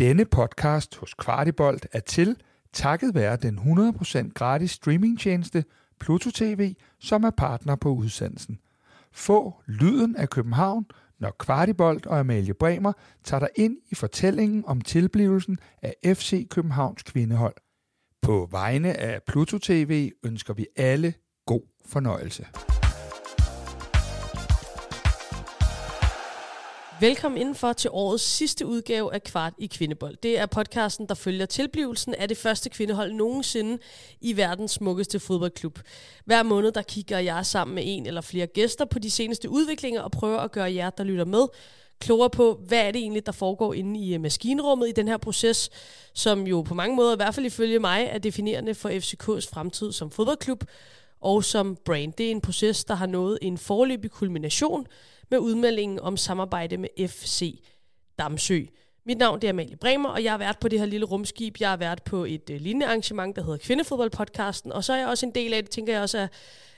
Denne podcast hos Kvartibolt er til takket være den 100% gratis streamingtjeneste Pluto TV, som er partner på udsendelsen. Få lyden af København, når Kvartibolt og Amalie Bremer tager dig ind i fortællingen om tilblivelsen af FC Københavns kvindehold. På vegne af Pluto TV ønsker vi alle god fornøjelse. Velkommen indenfor til årets sidste udgave af Kvart i Kvindebold. Det er podcasten, der følger tilblivelsen af det første kvindehold nogensinde i verdens smukkeste fodboldklub. Hver måned der kigger jeg sammen med en eller flere gæster på de seneste udviklinger og prøver at gøre jer, der lytter med, klogere på, hvad er det egentlig, der foregår inde i øh, maskinrummet i den her proces, som jo på mange måder, i hvert fald ifølge mig, er definerende for FCK's fremtid som fodboldklub og som brand. Det er en proces, der har nået en forløbig kulmination med udmeldingen om samarbejde med FC Damsø. Mit navn det er Amalie Bremer, og jeg har været på det her lille rumskib. Jeg har været på et øh, lignende arrangement, der hedder Kvindefodboldpodcasten, og så er jeg også en del af det, tænker jeg også er,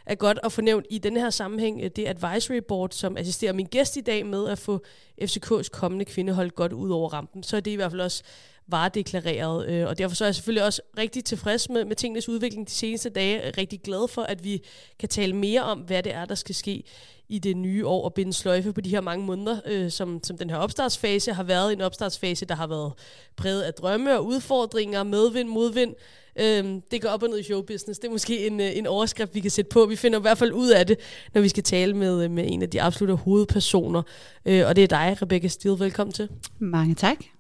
er godt at fornævne i denne her sammenhæng øh, det advisory board, som assisterer min gæst i dag med at få FCK's kommende kvindehold godt ud over rampen. Så er det i hvert fald også varedeklareret, øh, og derfor så er jeg selvfølgelig også rigtig tilfreds med, med tingenes udvikling de seneste dage. Rigtig glad for, at vi kan tale mere om, hvad det er, der skal ske i det nye år og binde sløjfe på de her mange måneder, øh, som, som den her opstartsfase har været en opstartsfase, der har været præget af drømme og udfordringer, medvind, modvind. Øh, det går op og ned i showbusiness. Det er måske en, øh, en overskrift, vi kan sætte på. Vi finder i hvert fald ud af det, når vi skal tale med, øh, med en af de absolutte hovedpersoner. Øh, og det er dig, Rebecca Steele. Velkommen til. Mange tak.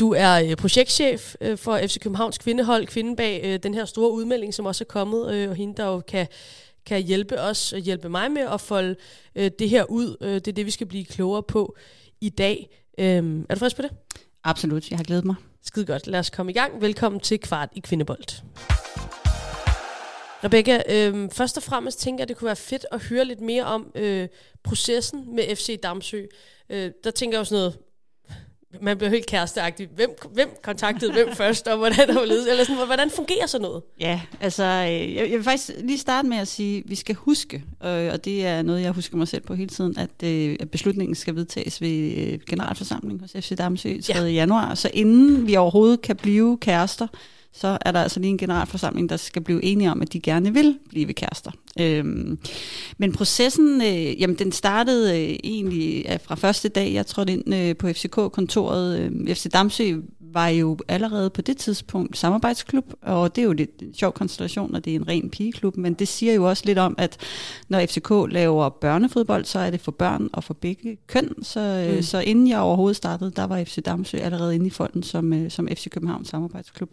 Du er øh, projektchef øh, for FC Københavns kvindehold, kvinden bag øh, den her store udmelding, som også er kommet, og hende, der jo kan, kan hjælpe os og hjælpe mig med at folde det her ud. Det er det, vi skal blive klogere på i dag. Øh, er du frisk på det? Absolut, jeg har glædet mig. Skide godt. Lad os komme i gang. Velkommen til Kvart i Kvindebold. Rebecca, øh, først og fremmest tænker jeg, det kunne være fedt at høre lidt mere om øh, processen med FC Damsø. Øh, der tænker jeg jo sådan noget man bliver helt kæresteagtig. Hvem, hvem kontaktede hvem først, og hvordan, eller sådan, hvordan fungerer sådan noget? Ja, altså, øh, jeg, jeg vil faktisk lige starte med at sige, at vi skal huske, øh, og det er noget, jeg husker mig selv på hele tiden, at, øh, at beslutningen skal vedtages ved generalforsamling hos FC Damsø 3. Ja. januar. Så inden vi overhovedet kan blive kærester, så er der altså lige en generalforsamling, der skal blive enige om, at de gerne vil blive kærester. Øhm, men processen, øh, jamen den startede øh, egentlig fra første dag, jeg trådte ind øh, på FCK-kontoret. Øh, FC Damsø var jo allerede på det tidspunkt samarbejdsklub, og det er jo lidt en sjov konstellation, og det er en ren pigeklub, men det siger jo også lidt om, at når FCK laver børnefodbold, så er det for børn og for begge køn, så, øh, mm. så inden jeg overhovedet startede, der var FC Damsø allerede inde i fonden som, øh, som FC København samarbejdsklub.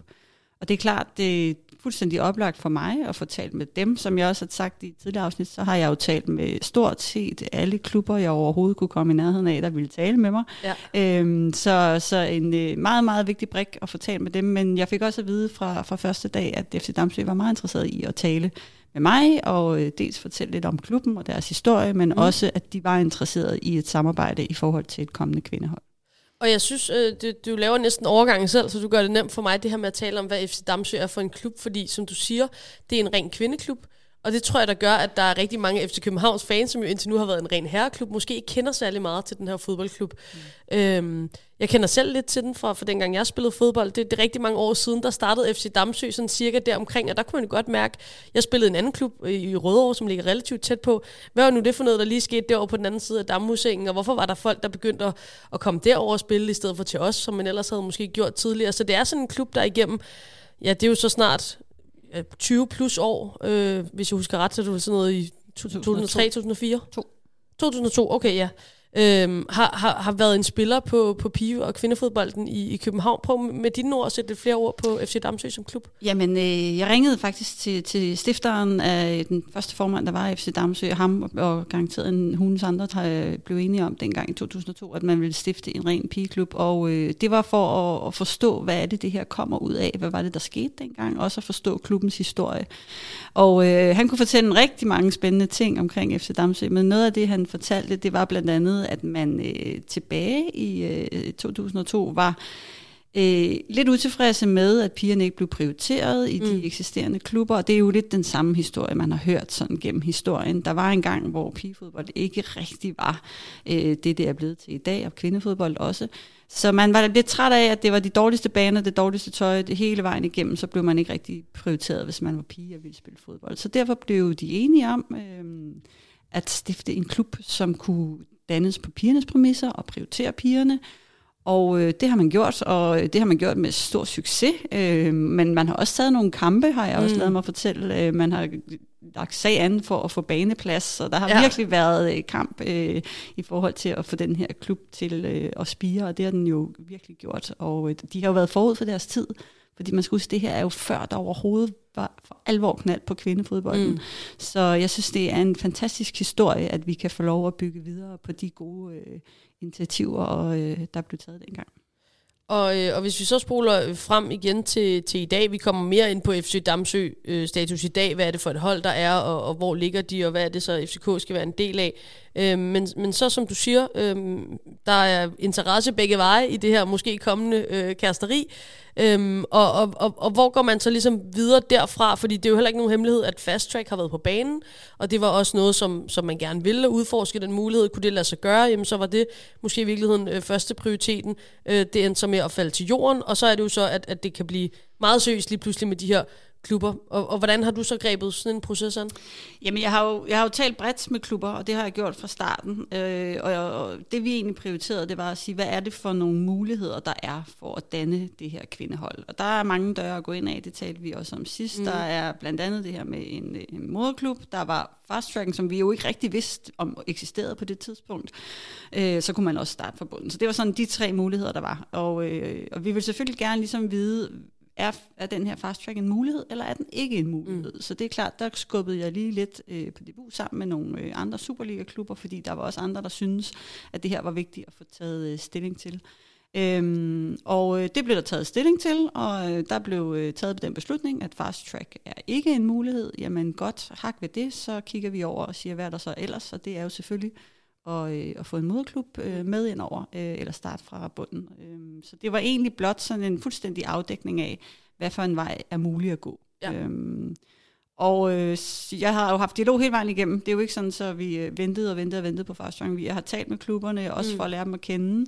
Og det er klart, det er fuldstændig oplagt for mig at få talt med dem. Som jeg også har sagt i tidligere afsnit, så har jeg jo talt med stort set alle klubber, jeg overhovedet kunne komme i nærheden af, der ville tale med mig. Ja. Øhm, så, så en øh, meget, meget vigtig brik at få talt med dem. Men jeg fik også at vide fra, fra første dag, at FC Damsø var meget interesseret i at tale med mig, og øh, dels fortælle lidt om klubben og deres historie, men mm. også, at de var interesseret i et samarbejde i forhold til et kommende kvindehold. Og jeg synes, øh, du, du laver næsten overgangen selv, så du gør det nemt for mig, det her med at tale om, hvad FC Damsø er for en klub, fordi som du siger, det er en ren kvindeklub, og det tror jeg, der gør, at der er rigtig mange FC Københavns fans, som jo indtil nu har været en ren herreklub, måske ikke kender særlig meget til den her fodboldklub. Mm. Øhm, jeg kender selv lidt til den fra, fra dengang jeg spillede fodbold. Det, det er rigtig mange år siden, der startede FC Damsø sådan cirka der omkring, og der kunne man godt mærke, jeg spillede en anden klub i Rødovre, som ligger relativt tæt på. Hvad var nu det for noget, der lige skete derovre på den anden side af Dammusengen, og hvorfor var der folk, der begyndte at, at komme derover og spille, i stedet for til os, som man ellers havde måske gjort tidligere. Så det er sådan en klub, der igennem, ja, det er jo så snart 20 plus år, øh, hvis jeg husker ret, så er det sådan noget i 2003, 2004? 2002, okay, ja øhm, har, har, har været en spiller på, på pige- og kvindefodbolden i, i København. Prøv med dine ord at sætte lidt flere ord på FC Damsø som klub. Jamen, øh, jeg ringede faktisk til, til stifteren af den første formand, der var i FC Damsø, ham og, og garanteret en hundes andre, der øh, blev enige om dengang i 2002, at man ville stifte en ren pigeklub. Og øh, det var for at, at forstå, hvad er det, det her kommer ud af? Hvad var det, der skete dengang? Også at forstå klubbens historie. Og øh, han kunne fortælle en rigtig mange spændende ting omkring FC Damsø, men noget af det, han fortalte, det var blandt andet, at man øh, tilbage i øh, 2002 var øh, lidt utilfredse med, at pigerne ikke blev prioriteret i mm. de eksisterende klubber, og det er jo lidt den samme historie, man har hørt sådan gennem historien. Der var en gang, hvor pigefodbold ikke rigtig var øh, det, det er blevet til i dag, og kvindefodbold også. Så man var lidt træt af, at det var de dårligste baner, det dårligste tøj, det hele vejen igennem, så blev man ikke rigtig prioriteret, hvis man var pige og ville spille fodbold. Så derfor blev de enige om øh, at stifte en klub, som kunne dannes på pigernes præmisser og prioritere pigerne. Og øh, det har man gjort, og det har man gjort med stor succes. Øh, men man har også taget nogle kampe, har jeg også mm. lavet mig fortælle. Øh, man har lagt sag an for at få baneplads, så der har ja. virkelig været øh, kamp øh, i forhold til at få den her klub til øh, at spire, og det har den jo virkelig gjort. Og øh, de har jo været forud for deres tid, fordi man skal huske, det her er jo før der overhovedet var for alvor knald på kvindefodbolden. Mm. Så jeg synes, det er en fantastisk historie, at vi kan få lov at bygge videre på de gode øh, initiativer, og, øh, der blev taget dengang. Og, øh, og hvis vi så spoler frem igen til, til i dag, vi kommer mere ind på FC Damsø øh, status i dag, hvad er det for et hold, der er, og, og hvor ligger de, og hvad er det så, FCK skal være en del af. Øh, men, men så som du siger, øh, der er interesse begge veje i det her måske kommende øh, kæresteri. Øhm, og, og, og, og hvor går man så ligesom videre derfra? Fordi det er jo heller ikke nogen hemmelighed, at Fast Track har været på banen, og det var også noget, som, som man gerne ville udforske den mulighed. Kunne det lade sig gøre? Jamen så var det måske i virkeligheden øh, første prioriteten. Øh, det endte så med at falde til jorden, og så er det jo så, at, at det kan blive meget seriøst lige pludselig med de her klubber. Og, og hvordan har du så grebet sådan en proces an? Jamen, jeg har, jo, jeg har jo talt bredt med klubber, og det har jeg gjort fra starten. Øh, og, og det vi egentlig prioriterede, det var at sige, hvad er det for nogle muligheder, der er for at danne det her kvindehold? Og der er mange døre at gå ind af, det talte vi også om sidst. Mm. Der er blandt andet det her med en, en moderklub, der var fast tracken, som vi jo ikke rigtig vidste om eksisterede på det tidspunkt. Øh, så kunne man også starte fra bunden. Så det var sådan de tre muligheder, der var. Og, øh, og vi vil selvfølgelig gerne ligesom vide, er, er den her fast track en mulighed, eller er den ikke en mulighed? Mm. Så det er klart, der skubbede jeg lige lidt øh, på debut sammen med nogle øh, andre Superliga-klubber, fordi der var også andre, der synes, at det her var vigtigt at få taget øh, stilling til. Øhm, og øh, det blev der taget stilling til, og øh, der blev øh, taget den beslutning, at fast track er ikke en mulighed. Jamen godt, hak ved det, så kigger vi over og siger, hvad er der så ellers? Og det er jo selvfølgelig og, øh, at få en moderklub øh, med ind over, øh, eller starte fra bunden. Øh, så det var egentlig blot sådan en fuldstændig afdækning af, hvad for en vej er mulig at gå. Ja. Øhm, og øh, jeg har jo haft dialog hele vejen igennem. Det er jo ikke sådan, så vi øh, ventede og ventede og ventede på fast track. Jeg har talt med klubberne, også mm. for at lære dem at kende.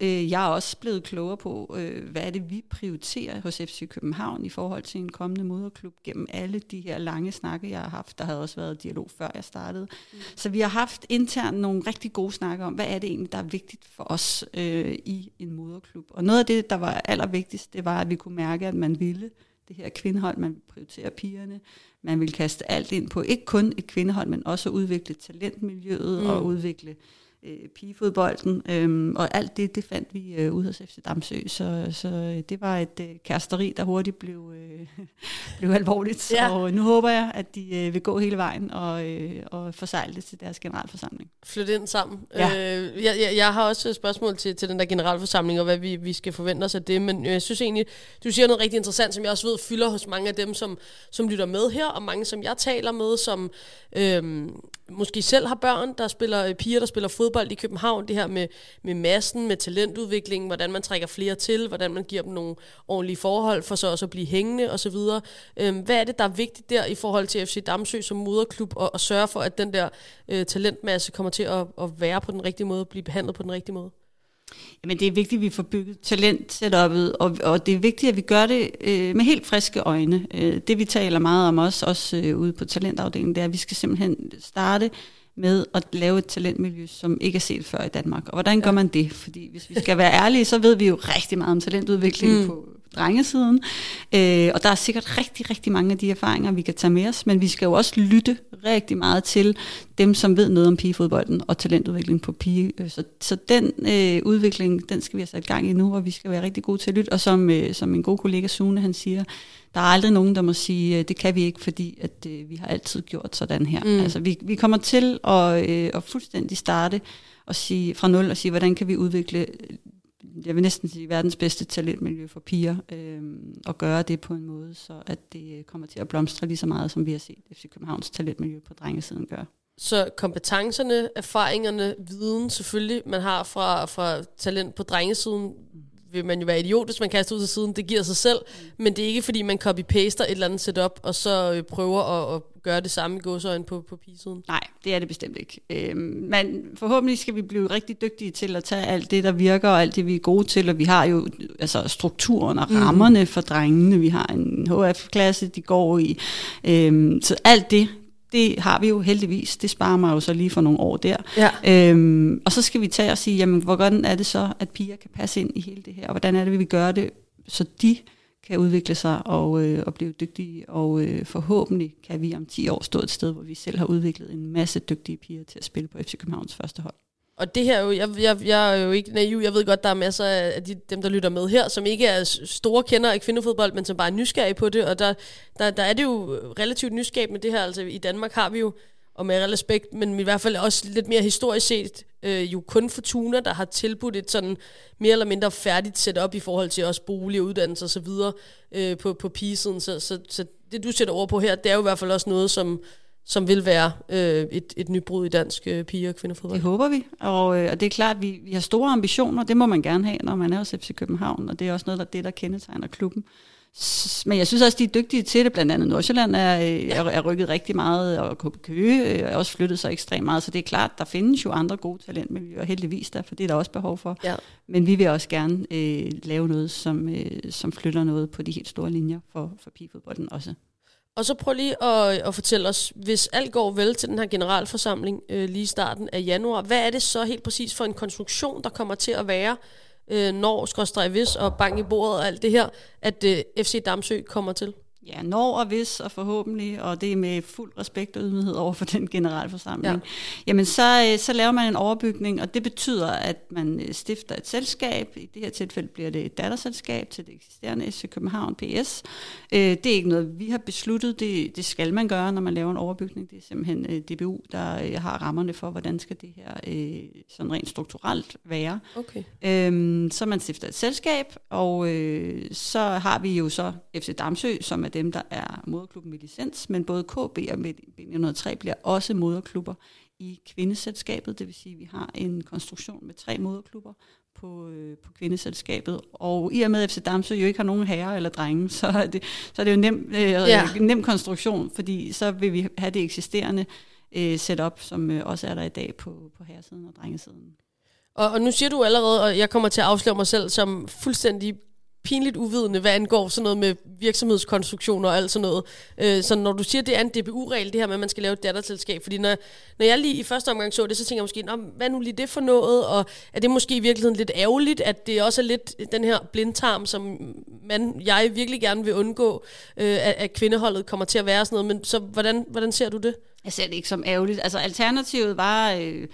Øh, jeg er også blevet klogere på, øh, hvad er det, vi prioriterer hos FC København i forhold til en kommende moderklub gennem alle de her lange snakke, jeg har haft. Der havde også været dialog, før jeg startede. Mm. Så vi har haft internt nogle rigtig gode snakke om, hvad er det egentlig, der er vigtigt for os øh, i en moderklub. Og noget af det, der var allervigtigst, det var, at vi kunne mærke, at man ville det her kvindehold, man vil prioritere pigerne, man vil kaste alt ind på ikke kun et kvindehold, men også udvikle talentmiljøet mm. og udvikle øh, pigefodbolden, øhm, og alt det, det fandt vi øh, ude hos FC Damsø, så, så øh, det var et øh, kæresteri, der hurtigt blev, øh, blev alvorligt, ja. og nu håber jeg, at de øh, vil gå hele vejen og, øh, og forsejle det til deres generalforsamling. Flytte ind sammen. Ja. Øh, jeg, jeg, jeg har også et spørgsmål til, til den der generalforsamling, og hvad vi, vi skal forvente os af det, men jeg synes egentlig, du siger noget rigtig interessant, som jeg også ved fylder hos mange af dem, som, som lytter med her, og mange, som jeg taler med, som øh, måske selv har børn, der spiller øh, piger, der spiller fodbold i København, det her med, med massen, med talentudviklingen, hvordan man trækker flere til, hvordan man giver dem nogle ordentlige forhold, for så også at blive hængende osv. Øhm, hvad er det, der er vigtigt der i forhold til FC Damsø som moderklub, og, og sørge for, at den der øh, talentmasse kommer til at, at være på den rigtige måde, blive behandlet på den rigtige måde? Jamen det er vigtigt, at vi får bygget talentsetuppet, og, og det er vigtigt, at vi gør det øh, med helt friske øjne. Øh, det vi taler meget om også, også øh, ude på talentafdelingen, det er, at vi skal simpelthen starte med at lave et talentmiljø, som ikke er set før i Danmark. Og hvordan gør man det? Fordi hvis vi skal være ærlige, så ved vi jo rigtig meget om talentudvikling mm. på drengesiden. Øh, og der er sikkert rigtig, rigtig mange af de erfaringer, vi kan tage med os, men vi skal jo også lytte rigtig meget til dem, som ved noget om pigefodbolden og talentudvikling på pige. Øh, så, så den øh, udvikling, den skal vi have sat gang i nu, og vi skal være rigtig gode til at lytte. Og som, øh, som min gode kollega Sune, han siger, der er aldrig nogen, der må sige, øh, det kan vi ikke, fordi at, øh, vi har altid gjort sådan her. Mm. Altså, vi, vi kommer til at, øh, at fuldstændig starte og sige, fra nul og sige, hvordan kan vi udvikle jeg vil næsten sige, verdens bedste talentmiljø for piger, øh, og gøre det på en måde, så at det kommer til at blomstre lige så meget, som vi har set FC Københavns talentmiljø på drengesiden gøre. Så kompetencerne, erfaringerne, viden selvfølgelig, man har fra, fra talent på drengesiden, vil man jo være idiot, hvis man kaster ud til siden. Det giver sig selv, mm. men det er ikke, fordi man copy-paster et eller andet setup, og så øh, prøver at, at gøre det samme i godsøjen på, på pigesiden. Nej, det er det bestemt ikke. Øhm, men forhåbentlig skal vi blive rigtig dygtige til at tage alt det, der virker, og alt det, vi er gode til, og vi har jo altså, strukturen og rammerne mm. for drengene. Vi har en HF-klasse, de går i. Øhm, så alt det det har vi jo heldigvis. Det sparer mig jo så lige for nogle år der. Ja. Øhm, og så skal vi tage og sige, jamen, hvordan er det så, at piger kan passe ind i hele det her? Og hvordan er det, vi vil gøre det, så de kan udvikle sig og, øh, og blive dygtige. Og øh, forhåbentlig kan vi om 10 år stå et sted, hvor vi selv har udviklet en masse dygtige piger til at spille på FC Københavns første hold. Og det her, jeg, jeg, jeg er jo ikke naiv. Jeg ved godt, der er masser af de, dem, der lytter med her, som ikke er store kender af kvindefodbold, men som bare er nysgerrige på det. Og der, der, der er det jo relativt nysgerrigt med det her. Altså i Danmark har vi jo, og med respekt, men i hvert fald også lidt mere historisk set, øh, jo kun Fortuna, der har tilbudt et sådan mere eller mindre færdigt setup i forhold til også bolig og uddannelse osv. Øh, på, på pigesiden. Så, så, så det, du sætter over på her, det er jo i hvert fald også noget, som som vil være øh, et, et nybrud i dansk øh, pige- og kvindefodbold. Det håber vi, og, øh, og det er klart, at vi, vi har store ambitioner, det må man gerne have, når man er hos FC København, og det er også noget af det, der kendetegner klubben. Men jeg synes også, de er dygtige til det. Blandt andet Nordsjælland er, øh, er, er rykket rigtig meget, og KB Køge øh, er også flyttet sig ekstremt meget. Så det er klart, der findes jo andre gode talenter, men vi er heldigvis der, for det er der også behov for. Ja. Men vi vil også gerne øh, lave noget, som, øh, som flytter noget på de helt store linjer for, for pigefodbolden også. Og så prøv lige at, at fortælle os, hvis alt går vel til den her generalforsamling øh, lige i starten af januar, hvad er det så helt præcis for en konstruktion, der kommer til at være, øh, når Skråstrej hvis og Bank i bordet og alt det her, at øh, FC Damsø kommer til? Ja, når og hvis og forhåbentlig, og det er med fuld respekt og ydmyghed over for den generalforsamling, ja. jamen så, øh, så laver man en overbygning, og det betyder, at man øh, stifter et selskab. I det her tilfælde bliver det et datterselskab til det eksisterende SC København PS. Øh, det er ikke noget, vi har besluttet. Det, det skal man gøre, når man laver en overbygning. Det er simpelthen DBU, der har rammerne for, hvordan skal det her sådan rent strukturelt være. Okay. Øhm, så man stifter et selskab, og så har vi jo så FC Damsø, som er dem, der er moderklubben med licens, men både KB og B103 bliver også moderklubber i kvindeselskabet, det vil sige, at vi har en konstruktion med tre moderklubber på, øh, på kvindeselskabet. Og i og med, at FC Damsø jo ikke har nogen herrer eller drenge, så er det, så er det jo en nem, øh, ja. nem konstruktion, fordi så vil vi have det eksisterende øh, setup, som øh, også er der i dag på, på herresiden og drengesiden. Og, og nu siger du allerede, og jeg kommer til at afsløre mig selv som fuldstændig pinligt uvidende, hvad angår sådan noget med virksomhedskonstruktioner og alt sådan noget. Øh, så når du siger, at det er en DBU-regel, det her med, at man skal lave et datterselskab, fordi når, når jeg lige i første omgang så det, så tænker jeg måske, hvad nu lige det for noget, og er det måske i virkeligheden lidt ærgerligt, at det også er lidt den her blindtarm, som man, jeg virkelig gerne vil undgå, øh, at, at kvindeholdet kommer til at være sådan noget, men så hvordan, hvordan ser du det? Jeg ser det ikke som ærgerligt. Altså alternativet var... Øh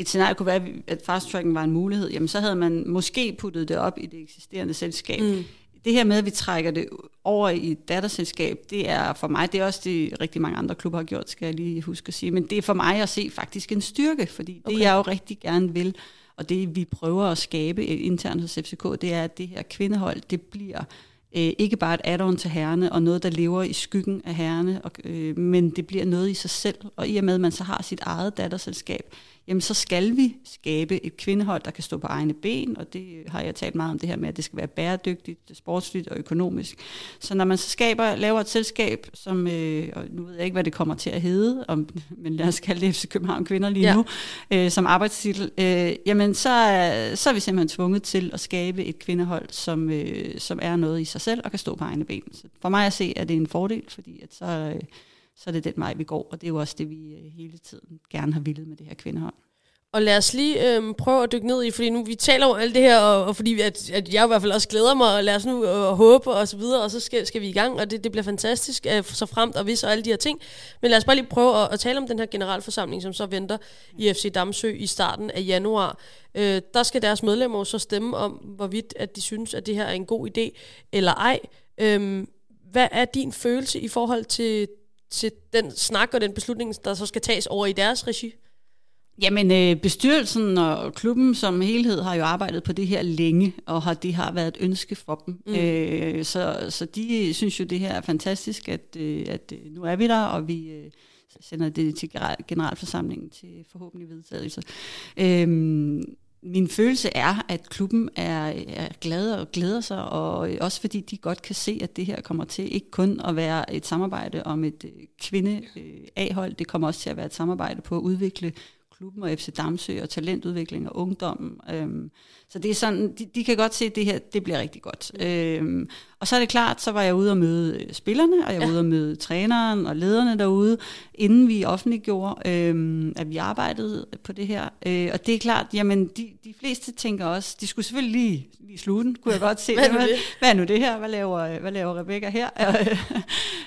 et scenarie kunne være, at fast tracking var en mulighed, jamen så havde man måske puttet det op i det eksisterende selskab. Mm. Det her med, at vi trækker det over i et datterselskab, det er for mig, det er også det rigtig mange andre klubber har gjort, skal jeg lige huske at sige, men det er for mig at se faktisk en styrke, fordi det okay. jeg jo rigtig gerne vil, og det vi prøver at skabe internt hos FCK, det er, at det her kvindehold, det bliver øh, ikke bare et add-on til herrene, og noget, der lever i skyggen af herrene, og, øh, men det bliver noget i sig selv, og i og med, at man så har sit eget datterselskab, jamen så skal vi skabe et kvindehold, der kan stå på egne ben, og det har jeg talt meget om det her med, at det skal være bæredygtigt, sportsligt og økonomisk. Så når man så skaber, laver et selskab, som, øh, og nu ved jeg ikke, hvad det kommer til at hedde, om, men lad os kalde det FC København Kvinder lige ja. nu, øh, som arbejdstitel, øh, jamen så, så er vi simpelthen tvunget til at skabe et kvindehold, som, øh, som er noget i sig selv og kan stå på egne ben. Så for mig at se, at det er en fordel, fordi at så... Øh, så er det den vej, vi går, og det er jo også det, vi øh, hele tiden gerne har villet med det her kvindehold. Og lad os lige øhm, prøve at dykke ned i, fordi nu vi taler om alt det her, og, og fordi at, at jeg i hvert fald også glæder mig, og lad os nu øh, håbe og så videre, og så skal, skal vi i gang, og det, det bliver fantastisk, øh, så fremt og vis og alle de her ting. Men lad os bare lige prøve at, at tale om den her generalforsamling, som så venter i FC Damsø i starten af januar. Øh, der skal deres medlemmer så stemme om, hvorvidt at de synes, at det her er en god idé eller ej. Øh, hvad er din følelse i forhold til, til den snak og den beslutning, der så skal tages over i deres regi? Jamen, øh, bestyrelsen og klubben som helhed har jo arbejdet på det her længe, og har, det har været et ønske for dem. Mm. Øh, så, så de synes jo, det her er fantastisk, at, øh, at øh, nu er vi der, og vi øh, sender det til generalforsamlingen til forhåbentlig vedtagelse. Øh, min følelse er, at klubben er, er glad og glæder sig, og også fordi de godt kan se, at det her kommer til ikke kun at være et samarbejde om et øh, kvinde-A-hold, øh, det kommer også til at være et samarbejde på at udvikle klubben og FC Damsø og talentudvikling og ungdommen. Øhm, så det er sådan, de, de kan godt se, at det her det bliver rigtig godt. Øhm, og så er det klart, så var jeg ude og møde øh, spillerne, og jeg var ja. ude og møde træneren og lederne derude, inden vi offentliggjorde, øhm, at vi arbejdede på det her. Øh, og det er klart, jamen de, de fleste tænker også, de skulle selvfølgelig lige, lige slutte den, kunne jeg godt se. hvad, er det? hvad er nu det her? Hvad laver, hvad laver Rebecca her?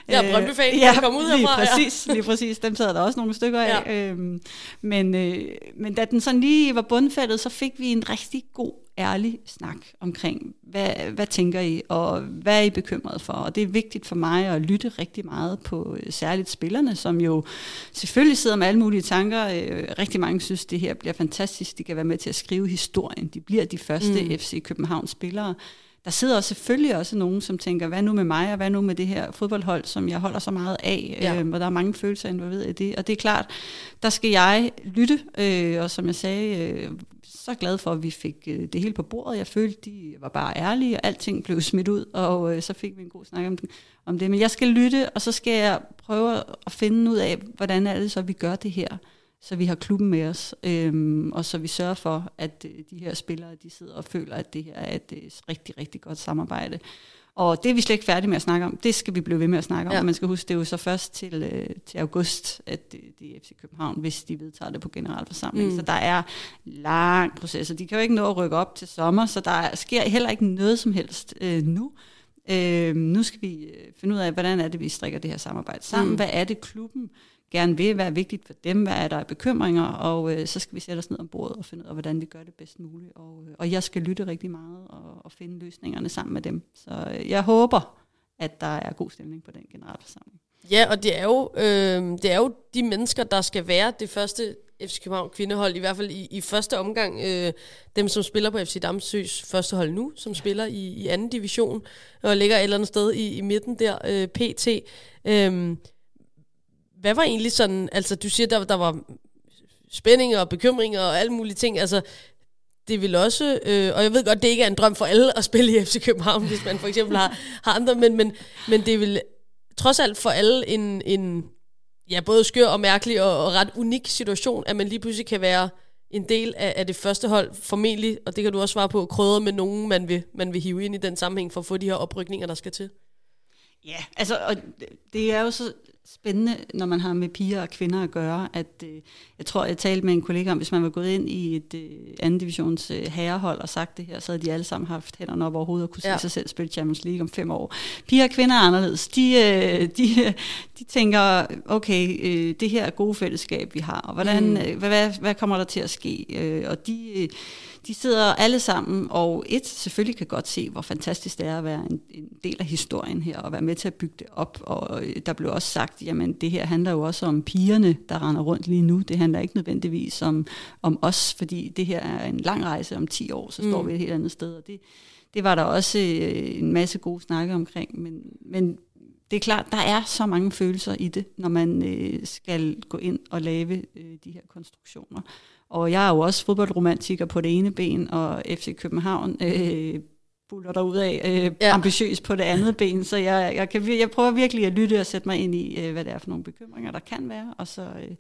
Jeg er Brøndby-fan, ja, kom ud lige herfra. præcis, lige præcis. Dem sad der også nogle stykker af. Ja. Øhm, men, øh, men da den sådan lige var bundfældet, så fik vi en rigtig god ærlig snak omkring, hvad, hvad tænker I, og hvad er I bekymret for? Og det er vigtigt for mig at lytte rigtig meget på øh, særligt spillerne, som jo selvfølgelig sidder med alle mulige tanker. Øh, rigtig mange synes, det her bliver fantastisk. De kan være med til at skrive historien. De bliver de første mm. FC København spillere. Der sidder også selvfølgelig også nogen, som tænker, hvad nu med mig, og hvad nu med det her fodboldhold, som jeg holder så meget af, Ja. ja. øh, og der er mange følelser involveret i det. Og det er klart, der skal jeg lytte, øh, og som jeg sagde, øh, så glad for, at vi fik øh, det hele på bordet. Jeg følte, de var bare ærlige, og alting blev smidt ud, og øh, så fik vi en god snak om, om det. Men jeg skal lytte, og så skal jeg prøve at finde ud af, hvordan er det så, vi gør det her, så vi har klubben med os, øhm, og så vi sørger for, at øh, de her spillere, de sidder og føler, at det her er et rigtig, rigtig godt samarbejde. Og det er vi slet ikke færdige med at snakke om. Det skal vi blive ved med at snakke om. Ja. Man skal huske, det er jo så først til, øh, til august, at det, det er FC København, hvis de vedtager det på generalforsamling. Mm. Så der er lang proces, og de kan jo ikke nå at rykke op til sommer, så der sker heller ikke noget som helst øh, nu. Øh, nu skal vi øh, finde ud af, hvordan er det, vi strikker det her samarbejde sammen. Mm. Mm. Hvad er det, klubben gerne vil? Hvad er vigtigt for dem? Hvad er der af bekymringer? Og øh, så skal vi sætte os ned om bordet og finde ud af, hvordan vi gør det bedst muligt. Og, øh, og jeg skal lytte rigtig meget og, og finde løsningerne sammen med dem. Så øh, jeg håber, at der er god stemning på den generalforsamling. Ja, og det er, jo, øh, det er jo de mennesker, der skal være det første FC København kvindehold, i hvert fald i, i første omgang. Øh, dem, som spiller på FC Damsøs første hold nu, som spiller i, i anden division, og ligger et eller andet sted i, i midten der, øh, PT. Øh, hvad var egentlig sådan, altså du siger, der, der var spændinger og bekymringer og alle mulige ting, altså det vil også, øh, og jeg ved godt, det ikke er en drøm for alle at spille i FC København, hvis man for eksempel har, har andre, men, men, men det vil trods alt for alle en, en ja, både skør og mærkelig og, og ret unik situation, at man lige pludselig kan være en del af, af det første hold, formentlig, og det kan du også svare på, krydret med nogen, man vil, man vil hive ind i den sammenhæng for at få de her oprykninger, der skal til. Ja, altså, og det er jo så spændende, når man har med piger og kvinder at gøre, at øh, jeg tror, jeg talte med en kollega om, hvis man var gået ind i et øh, anden divisions øh, herrehold og sagt det her, så havde de alle sammen haft hænderne op over hovedet og kunne Ja. se sig selv spille Champions League om fem år. Piger og kvinder er anderledes. De, øh, de, de tænker, okay, øh, det her er gode fællesskab, vi har, og hvordan, Mm. mm. hvad, hvad, hvad kommer der til at ske? Øh, og de... Øh, de sidder alle sammen, og et selvfølgelig kan godt se, hvor fantastisk det er at være en, en del af historien her, og være med til at bygge det op. Og øh, der blev også sagt, jamen det her handler jo også om pigerne, der render rundt lige nu. Det handler ikke nødvendigvis om, om os, fordi det her er en lang rejse om 10 år, så Mm. står vi et helt andet sted. Og det, det var der også øh, en masse gode snakke omkring, men, men det er klart, der er så mange følelser i det, når man øh, skal gå ind og lave øh, de her konstruktioner. Og jeg er jo også fodboldromantiker på det ene ben, og FC København øh, buller derud af øh, Ja. ambitiøs på det andet ben. Så jeg, jeg, kan, jeg prøver virkelig at lytte og sætte mig ind i, øh, hvad det er for nogle bekymringer, der kan være, og så øh,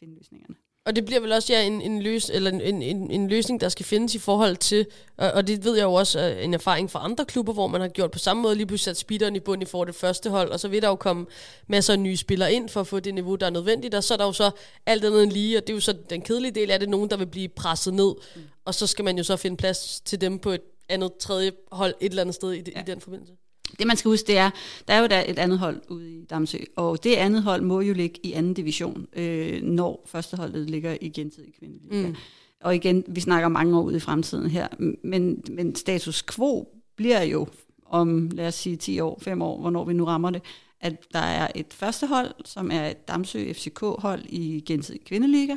finde løsningerne. Og det bliver vel også ja, en, en, løs, eller en, en, en løsning, der skal findes i forhold til, og, og det ved jeg jo også er en erfaring fra andre klubber, hvor man har gjort på samme måde, lige pludselig sat speederen i bund i for det første hold, og så vil der jo komme masser af nye spillere ind for at få det niveau, der er nødvendigt, og så er der jo så alt andet end lige, og det er jo så den kedelige del af det, nogen, der vil blive presset ned, mm. og så skal man jo så finde plads til dem på et andet tredje hold et eller andet sted i, ja. i den forbindelse. Det man skal huske, det er, der er jo der et andet hold ude i Damsø, og det andet hold må jo ligge i anden division, øh, når førsteholdet ligger i gensidig kvindeliga. Mm. Og igen, vi snakker mange år ud i fremtiden her, men, men status quo bliver jo om, lad os sige, 10 år, 5 år, hvornår vi nu rammer det, at der er et første hold, som er et Damsø FCK-hold i gensidig kvindeliga,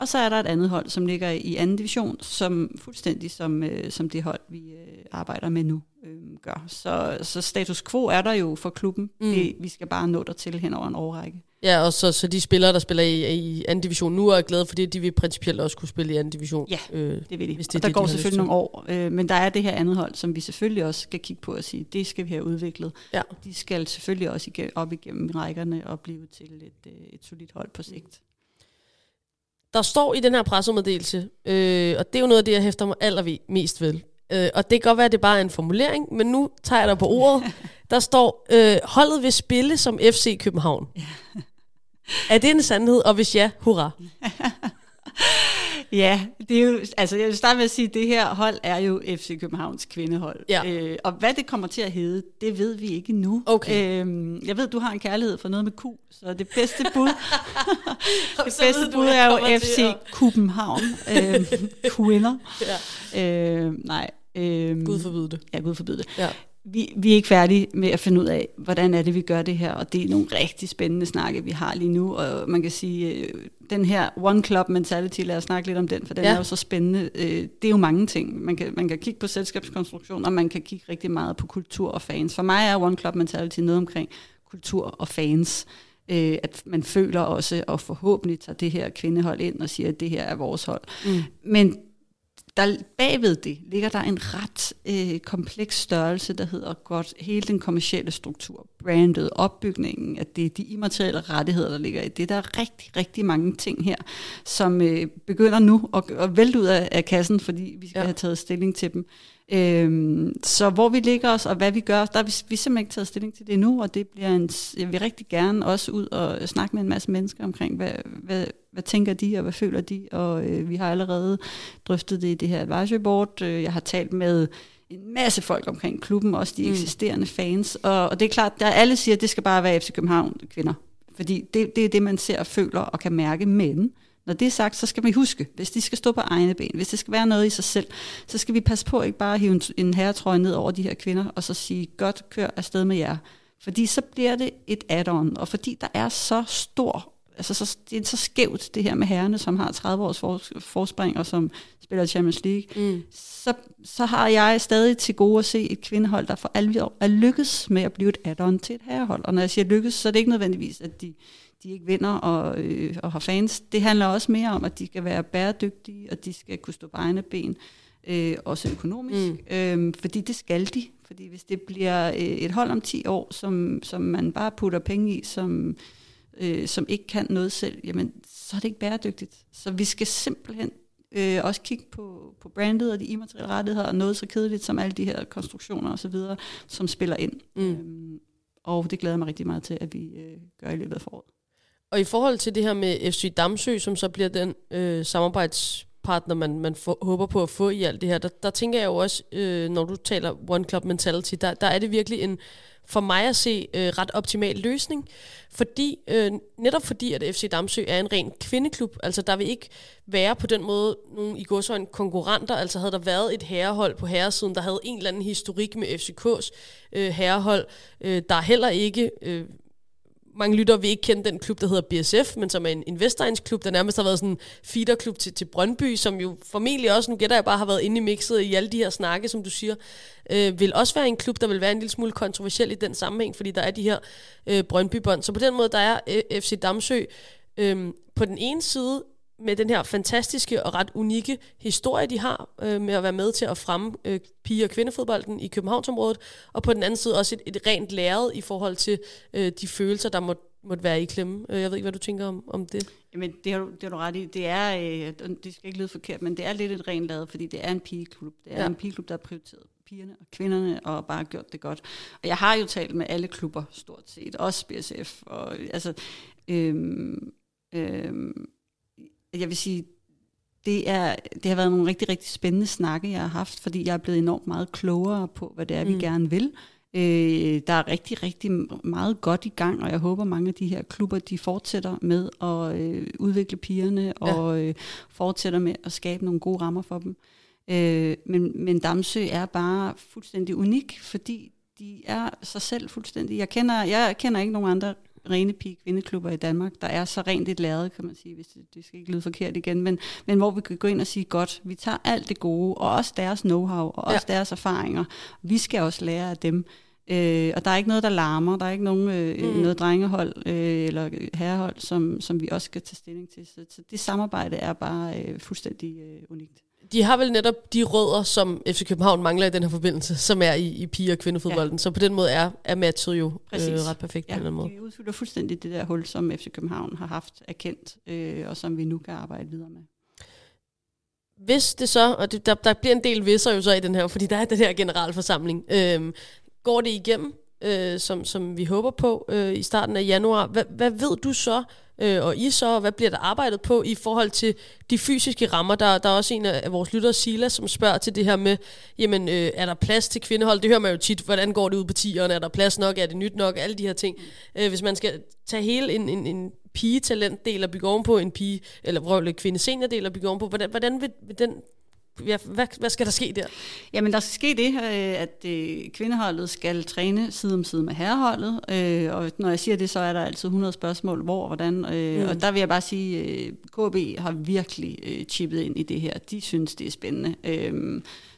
og så er der et andet hold, som ligger i anden division, som fuldstændig som, øh, som det hold, vi øh, arbejder med nu, øh, gør. Så, så status quo er der jo for klubben. Mm. Det, vi skal bare nå der til hen over en årrække. Ja, og så, så de spillere, der spiller i, i anden division nu, er glade for det, de vil principielt også kunne spille i anden division. Ja, øh, det vil de. Hvis det og der det, går de selvfølgelig nogle år, øh, men der er det her andet hold, som vi selvfølgelig også skal kigge på og sige, det skal vi have udviklet. Ja. De skal selvfølgelig også op igennem rækkerne og blive til et, øh, et solidt hold på sigt. Der står i den her pressemeddelelse, øh, og det er jo noget af det, jeg hæfter mig allermest ved, øh, og det kan godt være, at det bare er en formulering, men nu tager jeg dig på ordet. Der står, øh, holdet vil spille som FC København. er det en sandhed, og hvis ja, hurra. Ja, det er jo, altså jeg vil starte med at sige, at det her hold er jo FC Københavns kvindehold. Ja. Øh, og hvad det kommer til at hedde, det ved vi ikke nu. Okay. Øhm, jeg ved, du har en kærlighed for noget med Q, så det bedste bud, det bedste bud er jo FC at- København. øhm, kvinder. Ja. Øh, nej. Øh, Gud forbyde det. Ja, Gud forbyde det. Ja. Vi, vi er ikke færdige med at finde ud af, hvordan er det, vi gør det her, og det er nogle rigtig spændende snakke, vi har lige nu, og man kan sige, øh, den her One Club Mentality, lad os snakke lidt om den, for den Ja. er jo så spændende. Øh, Det er jo mange ting. Man kan, man kan kigge på selskabskonstruktion, og man kan kigge rigtig meget på kultur og fans. For mig er One Club Mentality noget omkring kultur og fans. Øh, At man føler også, og forhåbentlig tager det her kvindehold ind og siger, at det her er vores hold. Mm. Men der bagved det ligger der en ret øh, kompleks størrelse, der hedder godt hele den kommercielle struktur, brandet, opbygningen, at det er de immaterielle rettigheder, der ligger i det. Der er rigtig, rigtig mange ting her, som øh, begynder nu at, at vælte ud af, af kassen, fordi vi skal Ja. have taget stilling til dem. Øhm, så hvor vi ligger os, og hvad vi gør, der har vi, vi simpelthen ikke taget stilling til det endnu, og det bliver en, jeg vil rigtig gerne også ud og snakke med en masse mennesker omkring, hvad, hvad, hvad tænker de, og hvad føler de, og øh, vi har allerede drøftet det i det her advisory board. Øh, Jeg har talt med en masse folk omkring klubben, også de Mm. eksisterende fans, og, og det er klart, der alle siger, at det skal bare være FC København kvinder, fordi det, det er det, man ser og føler og kan mærke, men når det er sagt, så skal vi huske, hvis de skal stå på egne ben, hvis det skal være noget i sig selv, så skal vi passe på ikke bare at hive en, en herretrøje ned over de her kvinder, og så sige, godt, kør afsted med jer. Fordi så bliver det et add-on, og fordi der er så stor, altså så, det er så skævt det her med herrerne, som har 30 års for, forspring, og som spiller Champions League, Mm. så, så har jeg stadig til gode at se et kvindehold, der for alvor er lykkes med at blive et add-on til et herrehold. Og når jeg siger lykkes, så er det ikke nødvendigvis, at de, de ikke vinder og, øh, og har fans. Det handler også mere om, at de skal være bæredygtige, og de skal kunne stå på egne ben, øh, også økonomisk. Mm. Øh, fordi det skal de. Fordi hvis det bliver øh, et hold om 10 år, som, som man bare putter penge i, som, øh, som ikke kan noget selv, jamen, så er det ikke bæredygtigt. Så vi skal simpelthen øh, også kigge på, på brandet og de immaterielle rettigheder, og noget så kedeligt som alle de her konstruktioner osv., som spiller ind. Mm. Øhm, og det glæder jeg mig rigtig meget til, at vi øh, gør i løbet af foråret. Og i forhold til det her med FC Damsø, som så bliver den øh, samarbejdspartner, man, man for, håber på at få i alt det her, der, der tænker jeg jo også, øh, når du taler One Club Mentality, der, der er det virkelig en, for mig at se, øh, ret optimal løsning. Fordi, øh, netop fordi, at FC Damsø er en ren kvindeklub, altså der vil ikke være på den måde nogle i godsøjne konkurrenter, altså havde der været et herrehold på herresiden, der havde en eller anden historik med FCK's øh, herrehold, øh, der er heller ikke... Øh, mange lytter vil ikke kende den klub, der hedder BSF, men som er en investeringsklub, der nærmest har været sådan en feederklub til, til Brøndby, som jo formentlig også, nu gætter jeg bare, har været inde i mixet i alle de her snakke, som du siger, øh, vil også være en klub, der vil være en lille smule kontroversiel i den sammenhæng, fordi der er de her øh, Brøndby-bånd. Så på den måde, der er øh, FC Damsø øh, på den ene side med den her fantastiske og ret unikke historie, de har øh, med at være med til at fremme øh, pige- og kvindefodbolden i Københavnsområdet, og på den anden side også et, et rent læret i forhold til øh, de følelser, der må, måtte være i klemme. Øh, Jeg ved ikke, hvad du tænker om, om det. Jamen, det har, du, det har du ret i. Det er, øh, det skal ikke lyde forkert, men det er lidt et rent lavet, fordi det er en pigeklub. Det er Ja. en pigeklub, der har prioriteret pigerne og kvinderne, og bare gjort det godt. Og jeg har jo talt med alle klubber, stort set, også BSF. Og, altså, øhm, øhm, jeg vil sige, det, er, det har været nogle rigtig, rigtig spændende snakke, jeg har haft, fordi jeg er blevet enormt meget klogere på, hvad det er, mm. Mm. vi gerne vil. Øh, der er rigtig, rigtig meget godt i gang, og jeg håber, mange af de her klubber, de fortsætter med at øh, udvikle pigerne, Ja. og øh, fortsætter med at skabe nogle gode rammer for dem. Øh, men, men Damsø er bare fuldstændig unik, fordi de er sig selv fuldstændig. Jeg kender, jeg kender ikke nogen andre rene pige kvindeklubber i Danmark, der er så rent et lærred, kan man sige, hvis det, det skal ikke lyde forkert igen, men, men hvor vi kan gå ind og sige, godt, vi tager alt det gode, og også deres know-how, og også deres erfaringer. Vi skal også lære af dem. Øh, og der er ikke noget, der larmer. Der er ikke nogen, øh, mm. noget drengehold øh, eller herrehold, som, som vi også skal tage stilling til. Så, så det samarbejde er bare øh, fuldstændig øh, unikt. De har vel netop de rødder, som FC København mangler i den her forbindelse, som er i, i pige- og kvindefodbolden. Ja. Så på den måde er, er matchet jo øh, ret perfekt ja, på den måde. vi udfylder fuldstændig det der hul, som FC København har haft erkendt, øh, og som vi nu kan arbejde videre med. Hvis det så, og det, der, der bliver en del visser jo så i den her, fordi der er den her generalforsamling, øh, går det igennem, øh, som, som vi håber på øh, i starten af januar. Hvad, hvad ved du så, øh, og I så, hvad bliver der arbejdet på i forhold til de fysiske rammer? Der, der er også en af vores lyttere, Sila, som spørger til det her med, jamen, øh, er der plads til kvindehold? Det hører man jo tit, hvordan går det ud på tierne? Er der plads nok? Er det nyt nok? Alle de her ting. Øh, hvis man skal tage hele en, en, en pige-talentdel og bygge ovenpå en pige, eller vrøvle kvinde-seniordel og bygge ovenpå, hvordan, hvordan vil, vil den Ja, hvad, hvad skal der ske der? Jamen, der skal ske det, øh, at øh, kvindeholdet skal træne side om side med herreholdet. Øh, og når jeg siger det, så er der altid 100 spørgsmål, hvor og hvordan. Mm. Og der vil jeg bare sige, at KB har virkelig chippet ind i det her. De synes, det er spændende.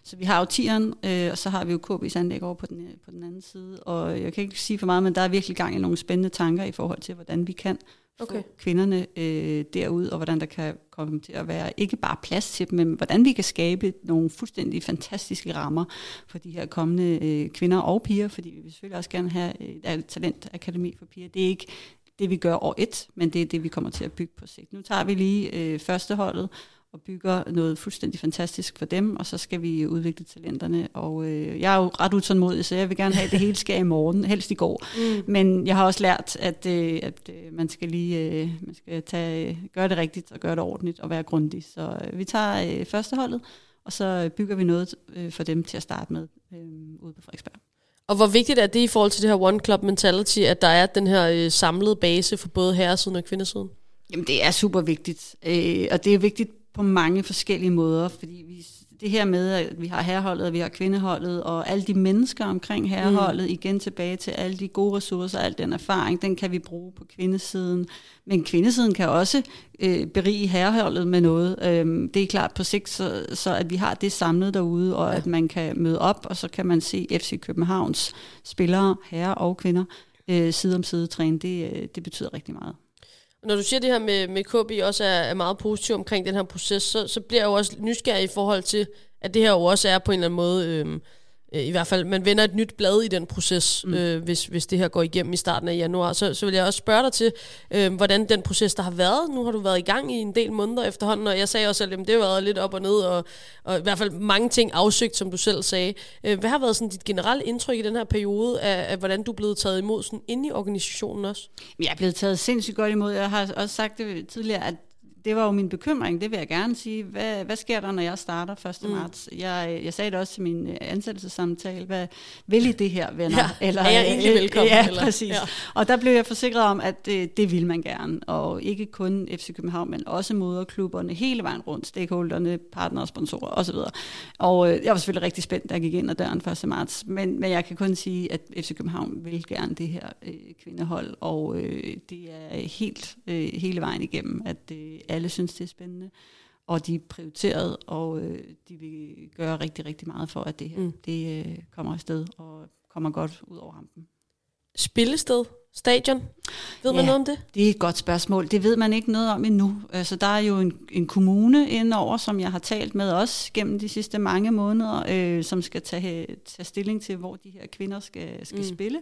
Så vi har jo tieren, og så har vi jo KB's anlæg over på den, på den anden side. Og jeg kan ikke sige for meget, men der er virkelig gang i nogle spændende tanker i forhold til, hvordan vi kan okay. få kvinderne øh, derud, og hvordan der kan komme til at være ikke bare plads til dem, men hvordan vi kan skabe nogle fuldstændig fantastiske rammer for de her kommende øh, kvinder og piger, fordi vi vil selvfølgelig også gerne have et talentakademi for piger. Det er ikke det, vi gør år et, men det er det, vi kommer til at bygge på sigt. Nu tager vi lige øh, førsteholdet, og bygger noget fuldstændig fantastisk for dem, og så skal vi udvikle talenterne. Og øh, jeg er jo ret utålmodig, så jeg vil gerne have, at det hele skal i morgen, helst i går. Mm. Men jeg har også lært, at, øh, at øh, man skal lige øh, man skal tage, gøre det rigtigt og gøre det ordentligt og være grundig. Så øh, vi tager øh, førsteholdet, og så bygger vi noget øh, for dem til at starte med øh, ude på Frederiksberg. Og hvor vigtigt er det i forhold til det her One Club Mentality, at der er den her øh, samlede base for både herresiden og kvindesiden? Jamen det er super vigtigt, øh, og det er vigtigt på mange forskellige måder, fordi vi, det her med, at vi har herreholdet, og vi har kvindeholdet, og alle de mennesker omkring herreholdet, mm. igen tilbage til alle de gode ressourcer, al den erfaring, den kan vi bruge på kvindesiden. Men kvindesiden kan også øh, berige herreholdet med noget. Øhm, det er klart på sigt, så, så at vi har det samlet derude, og ja. at man kan møde op, og så kan man se FC Københavns spillere, herrer og kvinder, øh, side om side træne. Det, øh, det betyder rigtig meget. Når du siger det her med, med KB også er, er meget positiv omkring den her proces, så, så bliver jeg jo også nysgerrig i forhold til, at det her jo også er på en eller anden måde... Øh, i hvert fald, man vender et nyt blad i den proces, mm. øh, hvis, hvis det her går igennem i starten af januar. Så, så vil jeg også spørge dig til, øh, hvordan den proces, der har været, nu har du været i gang i en del måneder efterhånden, og jeg sagde også, at det har været lidt op og ned, og, og i hvert fald mange ting afsøgt, som du selv sagde. Øh, hvad har været sådan dit generelle indtryk i den her periode af, af hvordan du er blevet taget imod sådan inde i organisationen også? Jeg er blevet taget sindssygt godt imod. Jeg har også sagt det tidligere, at det var jo min bekymring, det vil jeg gerne sige. Hvad, hvad sker der, når jeg starter 1. Mm. marts? Jeg, jeg sagde det også til min øh, ansættelsessamtale. Hvad vil I det her, venner? Ja, eller, er jeg egentlig øh, velkommen? Ja, eller? præcis. Ja. Og der blev jeg forsikret om, at det, det vil man gerne. Og ikke kun FC København, men også moderklubberne hele vejen rundt, stakeholderne, partnere, sponsorer osv. Og øh, jeg var selvfølgelig rigtig spændt, da jeg gik ind ad døren 1. marts. Men, men jeg kan kun sige, at FC København vil gerne det her øh, kvindehold, og øh, det er helt øh, hele vejen igennem, at øh, alle synes, det er spændende, og de er prioriteret, og øh, de vil gøre rigtig, rigtig meget for, at det her mm. det, øh, kommer afsted og kommer godt ud over rampen. Spillested? Stadion? Ved ja, man noget om det? det er et godt spørgsmål. Det ved man ikke noget om endnu. Altså, der er jo en, en kommune indover, som jeg har talt med os gennem de sidste mange måneder, øh, som skal tage, tage stilling til, hvor de her kvinder skal, skal mm. spille.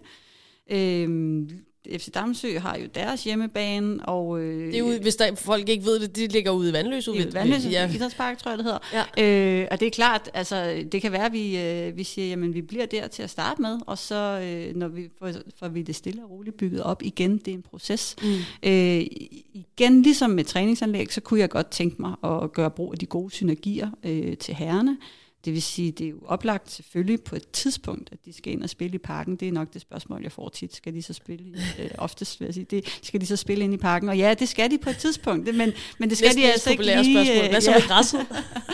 Øh, FC Damsø har jo deres hjemmebane, og... Øh, det er ude, hvis der, folk ikke ved det, de ligger ude i Vandløs. Ude i Vandløs ja. Idrætspark, tror jeg, det hedder. Ja. Øh, og det er klart, altså, det kan være, at vi, øh, vi siger, jamen, vi bliver der til at starte med, og så, øh, når vi får, får vi det stille og roligt bygget op igen, det er en proces. Mm. Øh, igen, ligesom med træningsanlæg, så kunne jeg godt tænke mig at gøre brug af de gode synergier øh, til herrerne. Det vil sige, det er jo oplagt selvfølgelig på et tidspunkt, at de skal ind og spille i parken. Det er nok det spørgsmål, jeg får tit. Skal de så spille, øh, oftest vil jeg sige, det, skal de så spille ind i parken? Og ja, det skal de på et tidspunkt, men, men det skal Næsten de altså ikke lige... Spørgsmål. Hvad så med græsset?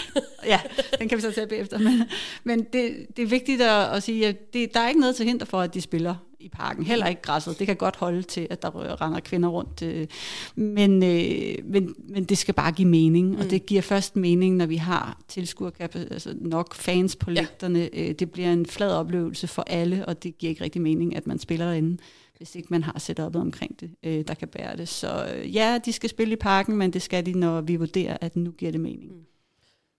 ja, den kan vi så tage bagefter. Men, men det, det er vigtigt at, at sige, at det, der er ikke noget til hinder for, at de spiller i parken. Heller ikke græsset. Det kan godt holde til, at der render kvinder rundt. Øh. Men, øh, men, men det skal bare give mening, mm. og det giver først mening, når vi har tilskuerkapacitet, altså nok fans på lægterne. Ja. Øh, det bliver en flad oplevelse for alle, og det giver ikke rigtig mening, at man spiller derinde hvis ikke man har setupet omkring det, øh, der kan bære det. Så øh, ja, de skal spille i parken, men det skal de, når vi vurderer, at nu giver det mening. Mm.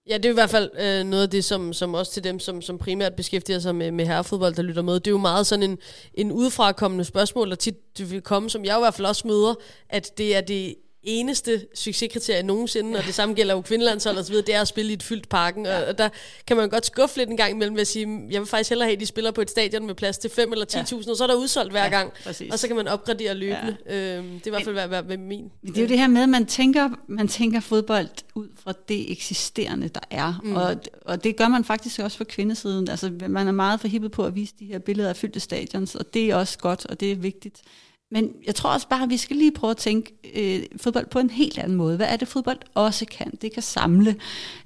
Ja, det er i hvert fald øh, noget af det, som, som også til dem, som, som primært beskæftiger sig med, med herrefodbold, der lytter med. Det er jo meget sådan en, en udefrakommende spørgsmål, der tit det vil komme, som jeg i hvert fald også møder, at det er det eneste succeskriterie nogensinde, og det samme gælder jo kvindelandshold og så videre, det er at spille i et fyldt parken, ja. og der kan man godt skuffe lidt en gang imellem ved at sige, jeg vil faktisk hellere have, at de spiller på et stadion med plads til 5 eller 10.000, ja. og så er der udsolgt hver ja, gang, præcis. og så kan man opgradere løbende. Ja. Øhm, det er i hvert fald hvad, hvad, hvad min. Det er jo det her med, at man tænker, man tænker fodbold ud fra det eksisterende, der er, mm. og, og det gør man faktisk også på kvindesiden. Altså, man er meget forhippet på at vise de her billeder af fyldte stadions, og det er også godt, og det er vigtigt. Men jeg tror også bare, at vi skal lige prøve at tænke øh, fodbold på en helt anden måde. Hvad er det, fodbold også kan? Det kan samle.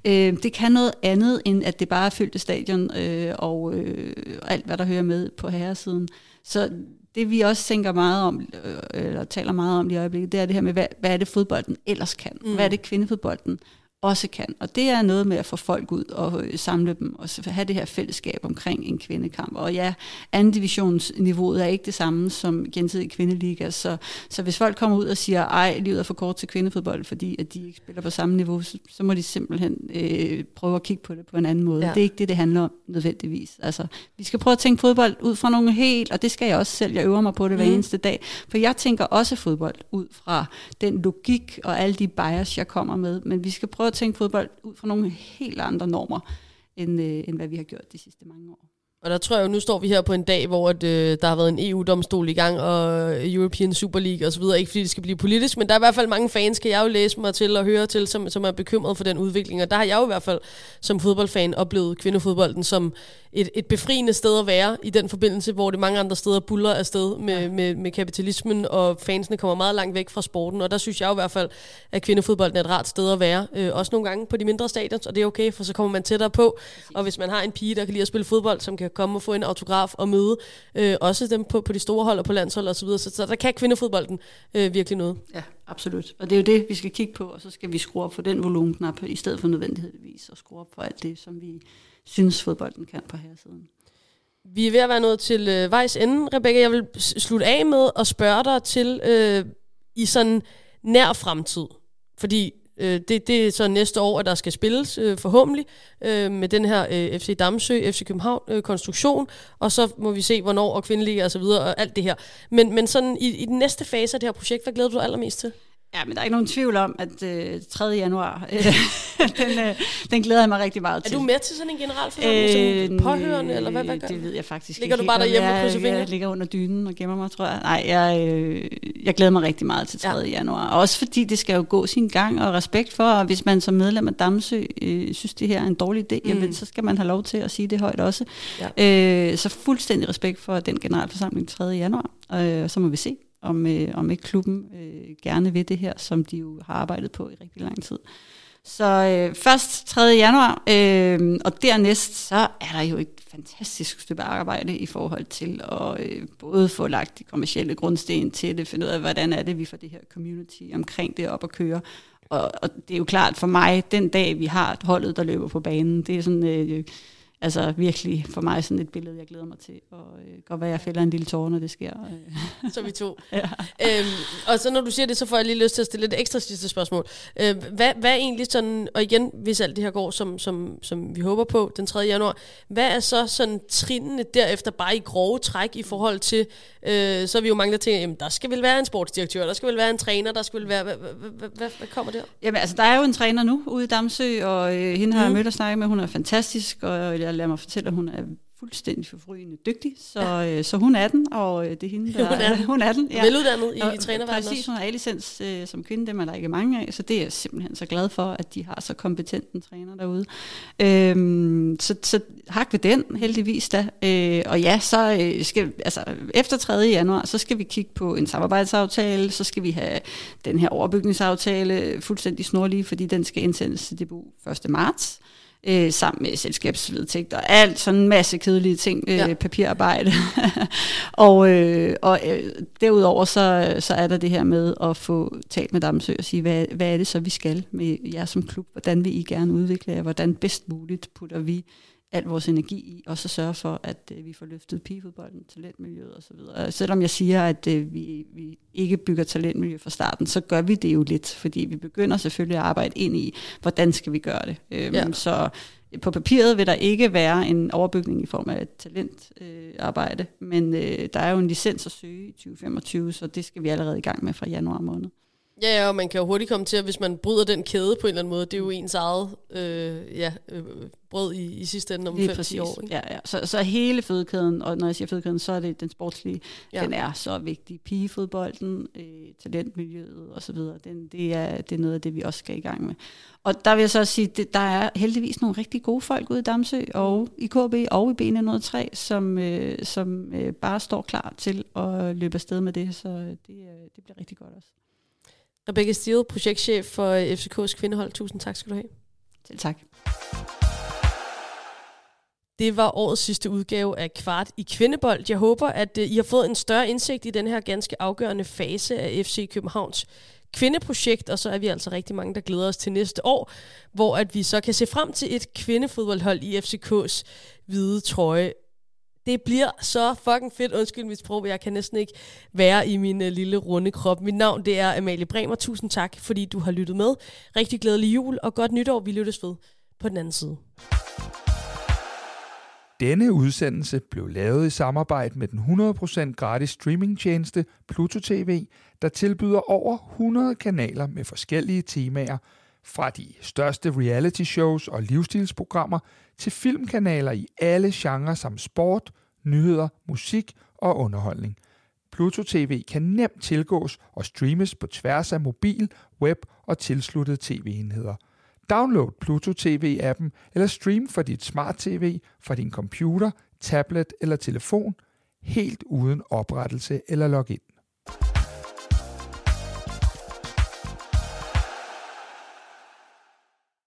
Øh, det kan noget andet, end at det bare er fyldt stadion øh, og øh, alt, hvad der hører med på herresiden. Så det vi også tænker meget om, øh, eller taler meget om i øjeblikket, det er det her med, hvad, hvad er det fodbolden ellers kan? Mm. Hvad er det kvindefodbolden også kan. Og det er noget med at få folk ud og øh, samle dem, og have det her fællesskab omkring en kvindekamp. Og ja, anden divisionsniveauet er ikke det samme som gensidig kvindeliga, så, så hvis folk kommer ud og siger, ej, livet er for kort til kvindefodbold, fordi at de ikke spiller på samme niveau, så, så må de simpelthen øh, prøve at kigge på det på en anden måde. Ja. Det er ikke det, det handler om nødvendigvis. Altså, vi skal prøve at tænke fodbold ud fra nogle helt, og det skal jeg også selv, jeg øver mig på det hver mm. eneste dag, for jeg tænker også fodbold ud fra den logik og alle de bias, jeg kommer med, men vi skal prøve at tænke fodbold ud fra nogle helt andre normer, end, øh, end hvad vi har gjort de sidste mange år. Og der tror jeg jo, nu står vi her på en dag, hvor at, øh, der har været en EU-domstol i gang, og European Super League osv., ikke fordi det skal blive politisk, men der er i hvert fald mange fans, kan jeg jo læse mig til og høre til, som, som er bekymret for den udvikling. Og der har jeg jo i hvert fald som fodboldfan oplevet kvindefodbolden som et, et befriende sted at være i den forbindelse, hvor det mange andre steder buller afsted med, ja. med, med kapitalismen, og fansene kommer meget langt væk fra sporten. Og der synes jeg i hvert fald, at kvindefodbolden er et rart sted at være. Øh, også nogle gange på de mindre stadions, og det er okay, for så kommer man tættere på. Og hvis man har en pige, der kan lide at spille fodbold, som kan komme og få en autograf og møde øh, også dem på, på de store hold og på landshold osv., så, så, så der kan kvindefodbolden øh, virkelig noget. Ja, absolut. Og det er jo det, vi skal kigge på, og så skal vi skrue op for den volumenknap, i stedet for nødvendigvis, og skrue op for alt det, som vi synes, fodbolden kan på herresiden. Vi er ved at være nået til øh, vejs ende, Rebecca. Jeg vil slutte af med at spørge dig til øh, i sådan nær fremtid. Fordi øh, det, det er så næste år, at der skal spilles øh, forhåbentlig øh, med den her øh, FC Damsø, FC København øh, konstruktion, og så må vi se, hvornår og kvindeliga og så videre og alt det her. Men, men sådan i, i den næste fase af det her projekt, hvad glæder du dig allermest til? Ja, men der er ikke nogen tvivl om, at øh, 3. januar, øh, den, øh, den glæder jeg mig rigtig meget til. Er du med til sådan en generalforsamling øh, som påhørende, eller hvad, hvad gør Det ved jeg faktisk ligger ikke. Ligger du bare derhjemme og krydser fingre? Jeg ligger under dynen og gemmer mig, tror jeg. Nej, jeg, øh, jeg glæder mig rigtig meget til 3. Ja. januar. Også fordi det skal jo gå sin gang, og respekt for, og hvis man som medlem af Damsø øh, synes, det her er en dårlig idé, mm. jamen, så skal man have lov til at sige det højt også. Ja. Øh, så fuldstændig respekt for den generalforsamling 3. januar. Øh, så må vi se, om, øh, om ikke klubben øh, gerne vil det her, som de jo har arbejdet på i rigtig lang tid. Så øh, først 3. januar, øh, og dernæst så er der jo et fantastisk stykke arbejde i forhold til at øh, både få lagt de kommercielle grundsten til det, finde ud af, hvordan er det, vi får det her community omkring det op at køre. Og, og det er jo klart for mig, den dag vi har holdet, der løber på banen, det er sådan... Øh, altså virkelig for mig sådan et billede, jeg glæder mig til. Og øh, godt være, jeg fælder en lille tårer, når det sker. så vi to. ja. øhm, og så når du siger det, så får jeg lige lyst til at stille et ekstra sidste spørgsmål. Øh, hvad, hvad er egentlig sådan, og igen, hvis alt det her går, som, som, som vi håber på den 3. januar, hvad er så sådan trinene derefter, bare i grove træk i forhold til, øh, så er vi jo mange, der tænker, jamen der skal vel være en sportsdirektør, der skal vel være en træner, der skal vel være, hvad, hvad, hvad, hvad, hvad kommer der? Jamen altså, der er jo en træner nu ude i Damsø, og øh, hende har mm. jeg mødt og snakket med, hun er fantastisk, og jeg lader mig fortælle, at hun er fuldstændig forfrygende dygtig, så, ja. øh, så hun er den, og øh, det er hende, der hun er den. hun er den ja. Veluddannet i og, trænerverdenen Præcis, hun har A-licens øh, som kvinde, dem er der ikke mange af, så det er jeg simpelthen så glad for, at de har så kompetent en træner derude. Øhm, så, så hak ved den, heldigvis da. Øh, og ja, så øh, skal, altså, efter 3. januar, så skal vi kigge på en samarbejdsaftale, så skal vi have den her overbygningsaftale fuldstændig snorlige, fordi den skal indsendes til DBU 1. marts. Øh, sammen med selskabsvedtægt og alt sådan en masse kedelige ting, øh, ja. papirarbejde. og øh, og øh, derudover så, så er der det her med at få talt med Damsø og sige, hvad, hvad er det så, vi skal med jer som klub? Hvordan vil I gerne udvikle jer? Hvordan bedst muligt putter vi al vores energi i, og så sørge for, at øh, vi får løftet pigefodbolden, talentmiljøet osv. Selvom jeg siger, at øh, vi, vi ikke bygger talentmiljø fra starten, så gør vi det jo lidt, fordi vi begynder selvfølgelig at arbejde ind i, hvordan skal vi gøre det. Øhm, ja. Så på papiret vil der ikke være en overbygning i form af et talentarbejde, øh, men øh, der er jo en licens at søge i 2025, så det skal vi allerede i gang med fra januar måned. Ja, ja, og man kan jo hurtigt komme til, at hvis man bryder den kæde på en eller anden måde, det er jo ens eget øh, ja, øh, brød i, i sidste ende om 5-10 år. Ikke? Ja, ja. Så, så hele fødekæden, og når jeg siger fødekæden, så er det den sportslige, ja. den er så vigtig. Pigefodbolden, øh, talentmiljøet osv., den, det, er, det er noget af det, vi også skal i gang med. Og der vil jeg så sige, at der er heldigvis nogle rigtig gode folk ude i Damsø, og i KB og i B103, som, øh, som øh, bare står klar til at løbe afsted med det, så det, øh, det bliver rigtig godt også. Rebecca Steele, projektchef for øh, FCK's kvindehold. Tusind tak skal du have. Selv tak. Det var årets sidste udgave af Kvart i Kvindebold. Jeg håber, at øh, I har fået en større indsigt i den her ganske afgørende fase af FC Københavns kvindeprojekt, og så er vi altså rigtig mange, der glæder os til næste år, hvor at vi så kan se frem til et kvindefodboldhold i FCK's hvide trøje det bliver så fucking fedt. Undskyld mit sprog, jeg kan næsten ikke være i min uh, lille runde krop. Mit navn det er Amalie Bremer. Tusind tak, fordi du har lyttet med. Rigtig glædelig jul og godt nytår. Vi lyttes ved på den anden side. Denne udsendelse blev lavet i samarbejde med den 100% gratis streamingtjeneste Pluto TV, der tilbyder over 100 kanaler med forskellige temaer, fra de største reality shows og livsstilsprogrammer til filmkanaler i alle genrer som sport, nyheder, musik og underholdning. Pluto TV kan nemt tilgås og streames på tværs af mobil, web og tilsluttede tv-enheder. Download Pluto TV-appen eller stream fra dit smart TV fra din computer, tablet eller telefon helt uden oprettelse eller login.